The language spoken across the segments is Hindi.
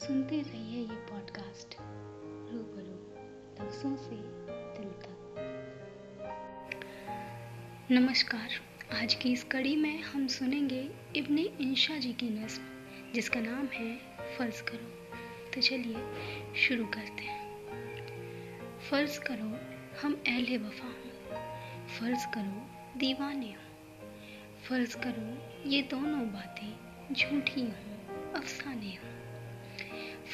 सुनते रहिए ये पॉडकास्ट रूबरू लफ्ज़ों से दिल तक। नमस्कार, आज की इस कड़ी में हम सुनेंगे इब्ने इंशा जी की नज्म जिसका नाम है फ़र्ज़ करो। तो चलिए शुरू करते हैं। फ़र्ज़ करो, हम अहले वफा हों। फ़र्ज़ करो, दीवाने हों। फ़र्ज़ करो, ये दोनों बातें झूठी हों, अफसाने हों।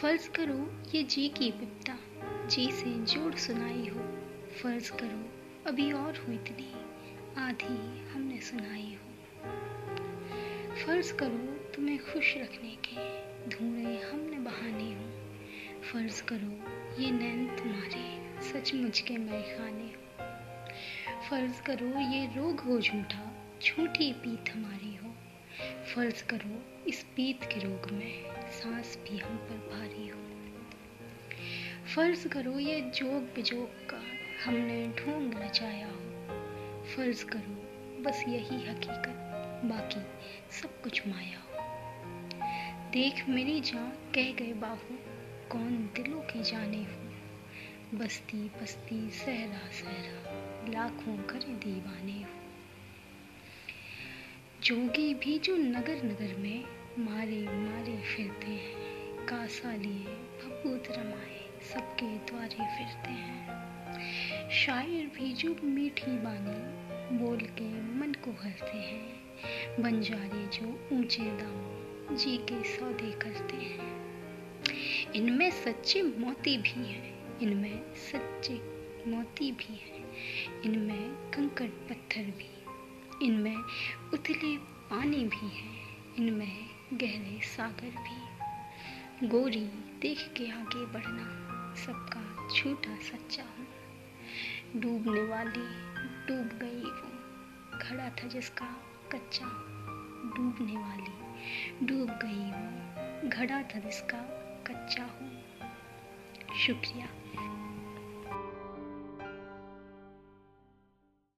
फ़र्ज़ करो ये जी की बिपता, जी से जोड़ सुनाई हो। फ़र्ज़ करो अभी और हो इतनी, आधी हमने सुनाई हो। फ़र्ज़ करो तुम्हें खुश रखने के धुएँ हमने बहाने हो। फ़र्ज़ करो ये नैन तुम्हारे सचमुच के मैं खाने हो। फ़र्ज़ करो ये रोग हो झूठा, झूठी पीत हमारी हो। फ़र्ज़ करो, इस पीत के रोग में सांस भी हम पर भारी हो। फ़र्ज़ करो, ये जोग बिजोग का हमने ढोंग रचाया हो। फ़र्ज़ करो, बस यही हकीकत, बाकी सब कुछ माया हो। देख मेरी जान, कह गए बाहू, कौन दिलों की जाने हो। बस्ती बस्ती, सहरा सहरा, लाखों कर दीवाने हो। जोगी भी जो नगर नगर में मारे मारे फिरते हैं, कासा लिए भभूत रमाए सबके द्वारे फिरते हैं। शायर भी जो मीठी बानी बोल के मन को हरते हैं, बंजारे जो ऊँचे दाम जी के सौदे करते हैं। इनमें सच्चे मोती भी हैं, इनमें सच्चे मोती भी हैं, इनमें कंकड़ पत्थर भी इनमें उथले पानी भी हैं, इनमें गहरे सागर भी। गोरी देख के आगे बढ़ना सबका झूठा सच्चा हूँ। डूबने वाली डूब गई वो, खड़ा था जिसका कच्चा। डूबने वाली डूब गई वो, घड़ा था जिसका कच्चा हूँ। शुक्रिया।